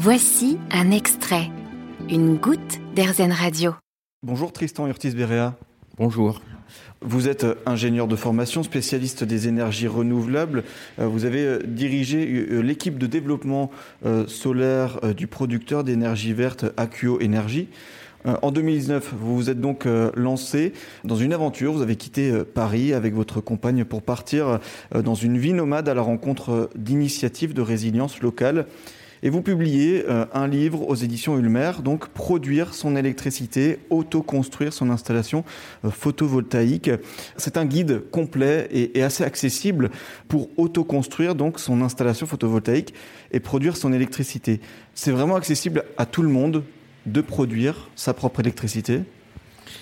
Voici un extrait, une goutte d'Airzen Radio. Bonjour Tristan Urtis Béréa. Bonjour. Vous êtes ingénieur de formation, spécialiste des énergies renouvelables. Euh, vous avez euh, dirigé euh, l'équipe de développement solaire du producteur d'énergie verte Accio Énergie. En 2019, vous vous êtes donc lancé dans une aventure. Vous avez quitté Paris avec votre compagne pour partir dans une vie nomade à la rencontre d'initiatives de résilience locale. Et vous publiez euh, un livre aux éditions Ulmer, donc Produire son électricité, auto-construire son installation euh, photovoltaïque. C'est un guide complet et, assez accessible pour auto-construire donc son installation photovoltaïque et produire son électricité. C'est vraiment accessible à tout le monde de produire sa propre électricité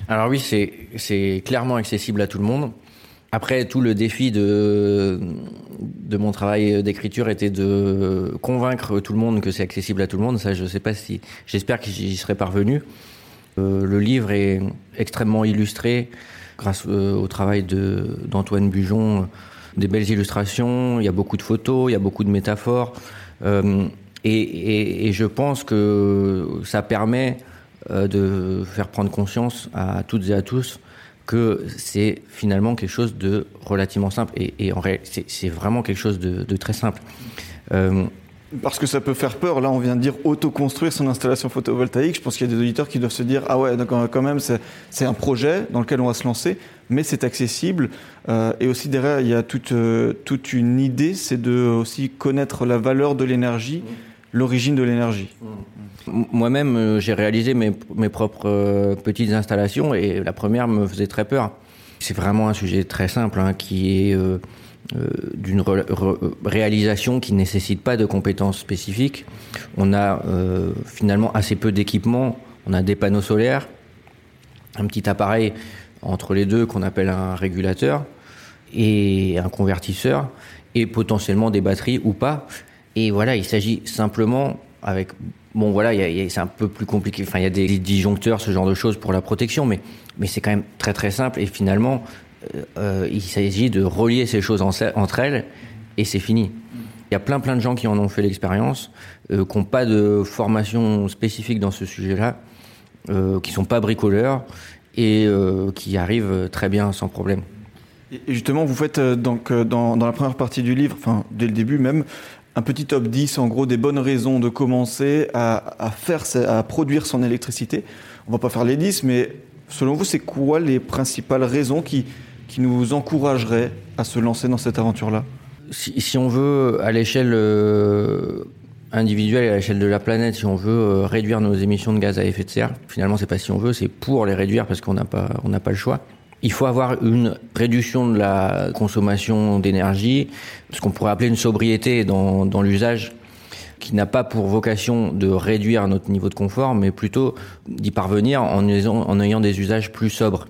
Alors oui, c'est clairement accessible à tout le monde. Après, tout le défi de, mon travail d'écriture était de convaincre tout le monde que c'est accessible à tout le monde. Ça, je sais pas si. J'espère que j'y serai parvenu. Euh, le livre est extrêmement illustré grâce euh, au travail d'Antoine Bujon. Des belles illustrations, il y a beaucoup de photos, il y a beaucoup de métaphores. Euh, et, je pense que ça permet de faire prendre conscience à toutes et à tous que c'est finalement quelque chose de relativement simple. Et, en réalité, c'est vraiment quelque chose de, très simple. Euh, parce que ça peut faire peur. Là, on vient de dire auto-construire son installation photovoltaïque. Je pense qu'il y a des auditeurs qui doivent se dire Ah ouais, donc quand même, c'est un projet dans lequel on va se lancer, mais c'est accessible. Euh, et aussi, derrière, il y a toute, euh, toute une idée c'est de aussi connaître la valeur de l'énergie, l'origine de l'énergie. Moi-même, euh, j'ai réalisé mes, mes propres euh, petites installations et la première me faisait très peur. C'est vraiment un sujet très simple hein, qui est euh, d'une réalisation qui ne nécessite pas de compétences spécifiques. On a finalement assez peu d'équipements. On a des panneaux solaires, un petit appareil entre les deux qu'on appelle un régulateur et un convertisseur et potentiellement des batteries ou pas. Et voilà, il s'agit simplement avec Bon, voilà, c'est un peu plus compliqué. Enfin, il y a des disjoncteurs, ce genre de choses pour la protection, mais, mais c'est quand même très très simple. Et finalement, euh, euh, il s'agit de relier ces choses entre elles et c'est fini. Il y a plein plein de gens qui en ont fait l'expérience, euh, qui n'ont pas de formation spécifique dans ce sujet-là, euh, qui sont pas bricoleurs et qui arrivent très bien sans problème. Et justement, vous faites donc dans, dans, la première partie du livre, enfin dès le début même, un petit top 10 en gros des bonnes raisons de commencer à, faire, à produire son électricité. On va pas faire les 10, mais selon vous, c'est quoi les principales raisons qui, qui nous encourageraient à se lancer dans cette aventure-là? Si, on veut, à l'échelle euh, individuelle et à l'échelle de la planète, si on veut euh, réduire nos émissions de gaz à effet de serre, finalement, c'est pas si on veut, c'est pour les réduire parce qu'on n'a pas, n'a pas le choix. Il faut avoir une réduction de la consommation d'énergie, ce qu'on pourrait appeler une sobriété dans, dans l'usage, qui n'a pas pour vocation de réduire notre niveau de confort, mais plutôt d'y parvenir en ayant, en ayant des usages plus sobres.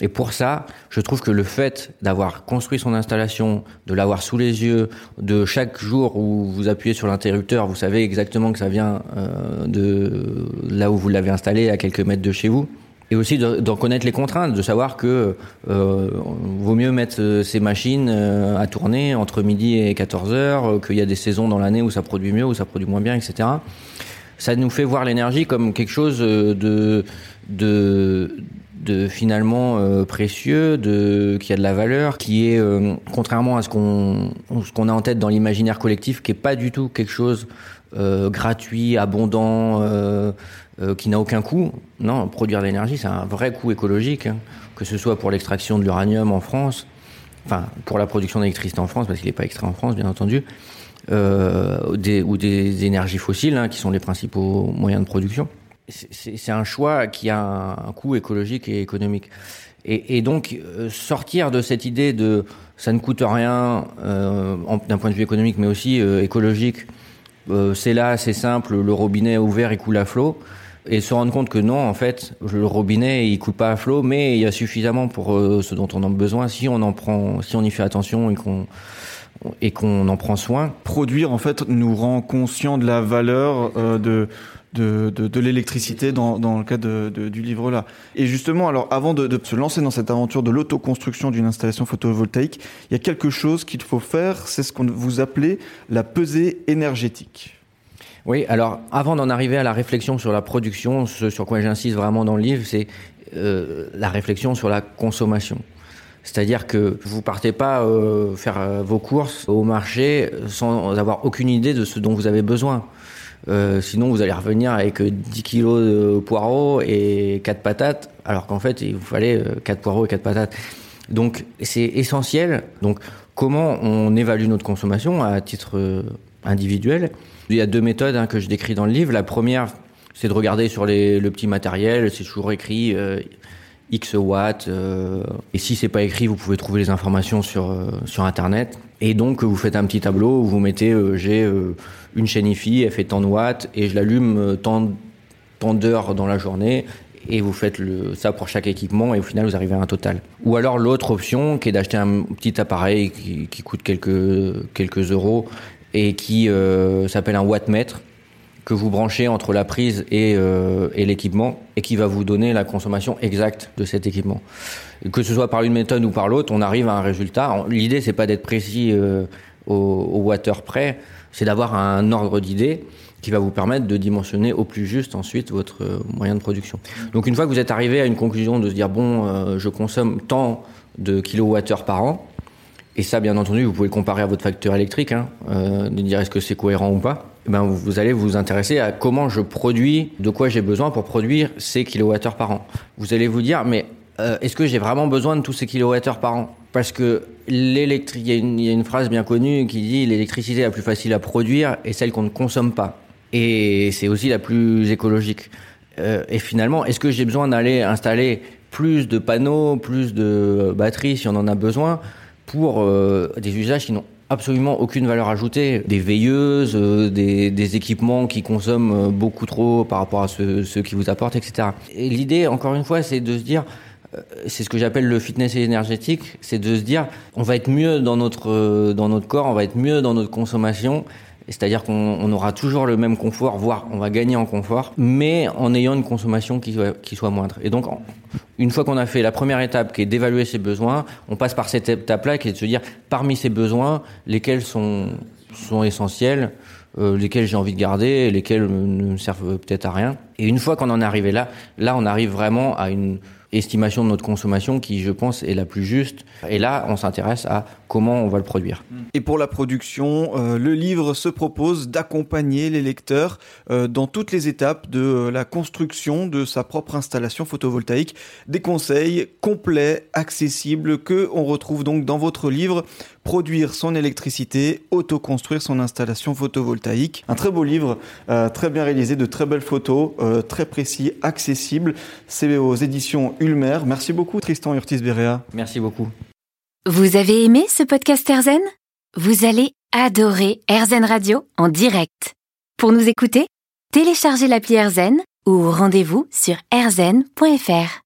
Et pour ça, je trouve que le fait d'avoir construit son installation, de l'avoir sous les yeux, de chaque jour où vous appuyez sur l'interrupteur, vous savez exactement que ça vient euh, de là où vous l'avez installé, à quelques mètres de chez vous, et aussi d'en connaître les contraintes, de savoir que euh, vaut mieux mettre euh, ces machines euh, à tourner entre midi et 14 heures, euh, qu'il y a des saisons dans l'année où ça produit mieux, où ça produit moins bien, etc. Ça nous fait voir l'énergie comme quelque chose de, de, de finalement précieux, de qui a de la valeur, qui est contrairement à ce qu'on ce a en tête dans l'imaginaire collectif, qui est pas du tout quelque chose gratuit, abondant euh, qui n'a aucun coût. Non, produire de l'énergie, c'est un vrai coût écologique, hein. que ce soit pour l'extraction de l'uranium en France, enfin pour la production d'électricité en France, parce qu'il n'est pas extrait en France, bien entendu, euh, ou des énergies fossiles, hein, qui sont les principaux moyens de production. C'est un choix qui a un, coût écologique et économique. Et, donc euh, sortir de cette idée de ça ne coûte rien d'un point de vue économique, mais aussi euh, c'est là, c'est simple, le robinet ouvert, il coule à flot et se rendre compte que non, en fait, le robinet il coule pas à flot, mais il y a suffisamment pour euh, ce dont on a besoin si on en prend, si on y fait attention et qu'on et qu'on en prend soin. Produire en fait nous rend conscient de la valeur euh, de de, de, de l'électricité dans, dans le cas de, du livre là. Et justement, alors avant de, se lancer dans cette aventure de l'autoconstruction d'une installation photovoltaïque, il y a quelque chose qu'il faut faire, c'est ce qu'on vous appelez la pesée énergétique. Oui, alors avant d'en arriver à la réflexion sur la production, ce sur quoi j'insiste vraiment dans le livre, c'est euh, la réflexion sur la consommation. C'est-à-dire que vous partez pas euh, faire euh, vos courses au marché sans avoir aucune idée de ce dont vous avez besoin. Euh, sinon, vous allez revenir avec 10 kilos de poireaux et 4 patates, alors qu'en fait, il vous fallait 4 poireaux et 4 patates. Donc, c'est essentiel. Donc, comment on évalue notre consommation à titre individuel? Il y a deux méthodes hein, que je décris dans le livre. La première, c'est de regarder sur les, le petit matériel. C'est toujours écrit euh, X watts. Euh, et si c'est pas écrit, vous pouvez trouver les informations sur euh, sur internet. Et donc vous faites un petit tableau où vous mettez j'ai une chaîne IFI, elle fait tant de watts et je l'allume tant tant d'heures dans la journée et vous faites le, ça pour chaque équipement et au final vous arrivez à un total. Ou alors l'autre option qui est d'acheter un petit appareil qui, qui, coûte quelques quelques euros et qui euh, s'appelle un wattmètre que vous branchez entre la prise et, euh, et l'équipement et qui va vous donner la consommation exacte de cet équipement. Que ce soit par une méthode ou par l'autre, on arrive à un résultat. L'idée c'est pas d'être précis euh, au, au watt près, c'est d'avoir un ordre d'idée qui va vous permettre de dimensionner au plus juste ensuite votre euh, moyen de production. Donc une fois que vous êtes arrivé à une conclusion de se dire bon, euh, je consomme tant de kilowattheures par an, et ça, bien entendu, vous pouvez comparer à votre facteur électrique, hein, euh, de dire est-ce que c'est cohérent ou pas? Eh ben, vous allez vous intéresser à comment je produis, de quoi j'ai besoin pour produire ces kilowattheures par an. Vous allez vous dire, mais euh, est-ce que j'ai vraiment besoin de tous ces kilowattheures par an? Parce que l'électrique, il y, a une phrase bien connue qui dit l'électricité la plus facile à produire est celle qu'on ne consomme pas. Et c'est aussi la plus écologique. Euh, et finalement, est-ce que j'ai besoin d'aller installer plus de panneaux, plus de batteries si on en a besoin pour euh, des usages qui n'ont absolument aucune valeur ajoutée. Des veilleuses, euh, des, des, équipements qui consomment euh, beaucoup trop par rapport à ceux, ceux qui vous apportent, etc. Et l'idée, encore une fois, c'est de se dire, c'est ce que j'appelle le fitness énergétique, c'est de se dire, on va être mieux dans notre, dans notre corps, on va être mieux dans notre consommation, c'est-à-dire qu'on aura toujours le même confort, voire on va gagner en confort, mais en ayant une consommation qui soit, qui soit moindre. Et donc, une fois qu'on a fait la première étape qui est d'évaluer ses besoins, on passe par cette étape-là qui est de se dire, parmi ces besoins, lesquels sont, sont essentiels, euh, lesquels j'ai envie de garder, lesquels ne me servent peut-être à rien. Et une fois qu'on en est arrivé là, là, on arrive vraiment à une estimation de notre consommation qui, je pense, est la plus juste. Et là, on s'intéresse à comment on va le produire. Et pour la production, euh, le livre se propose d'accompagner les lecteurs euh, dans toutes les étapes de la construction de sa propre installation photovoltaïque. Des conseils complets, accessibles, que on retrouve donc dans votre livre Produire son électricité, autoconstruire son installation photovoltaïque. Un très beau livre, euh, très bien réalisé, de très belles photos, euh, très précis, accessible. C'est aux éditions Ulmer. Merci beaucoup Tristan Urtis Berea. Merci beaucoup. Vous avez aimé ce podcast Erzen? Vous allez adorer Erzen Radio en direct. Pour nous écouter, téléchargez l'appli Erzen ou rendez-vous sur erzen.fr.